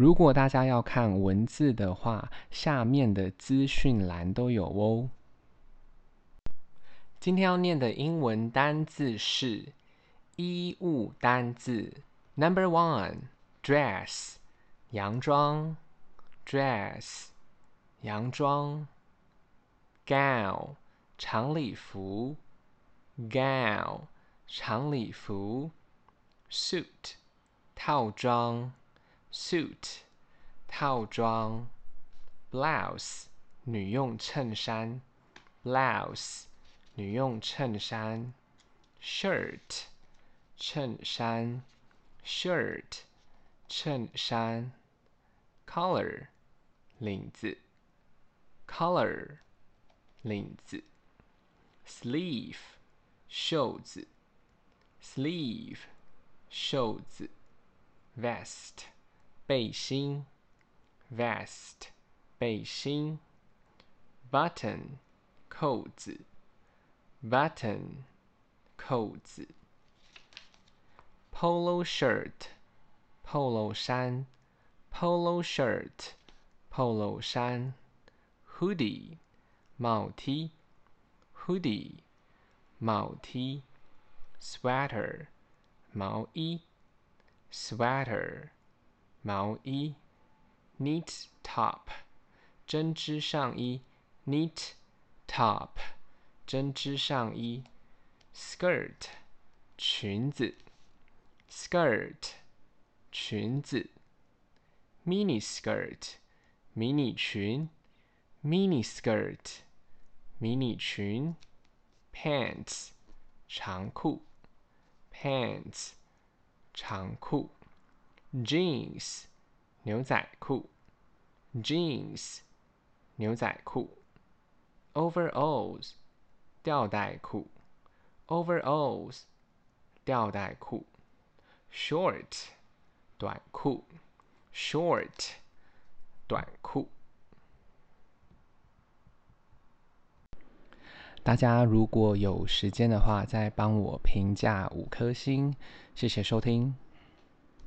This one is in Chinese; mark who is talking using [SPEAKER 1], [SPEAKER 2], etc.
[SPEAKER 1] 如果大家要看文字的话，下面的资讯栏都有哦。今天要念的英文单字是衣物单字，Number one，dress，洋装，dress，洋装，gown，长礼服，gown，长礼服，suit，套装。Suit 套装，blouse 女用衬衫，blouse 女用衬衫，shirt 衬衫，shirt 衬衫，collar 领子，collar 领子，sleeve 袖子，sleeve 袖子，vest 背心，vest，背心；button，扣子；button，扣子；polo shirt，polo 衫；polo shirt，polo 衫；hoodie，帽 T；hoodie，帽 T；sweater，毛衣；sweater。 毛衣，knit top，针织上衣，knit top，针织上衣，skirt，裙子，skirt，裙子，mini skirt，迷你裙，mini skirt，迷你裙，pants，长裤，pants，长裤。Jeans 牛仔裤，jeans 牛仔裤，overalls 吊带裤，overalls 吊带裤，short 短裤，short 短裤。大家如果有时间的话，再帮我评价五颗星，谢谢收听。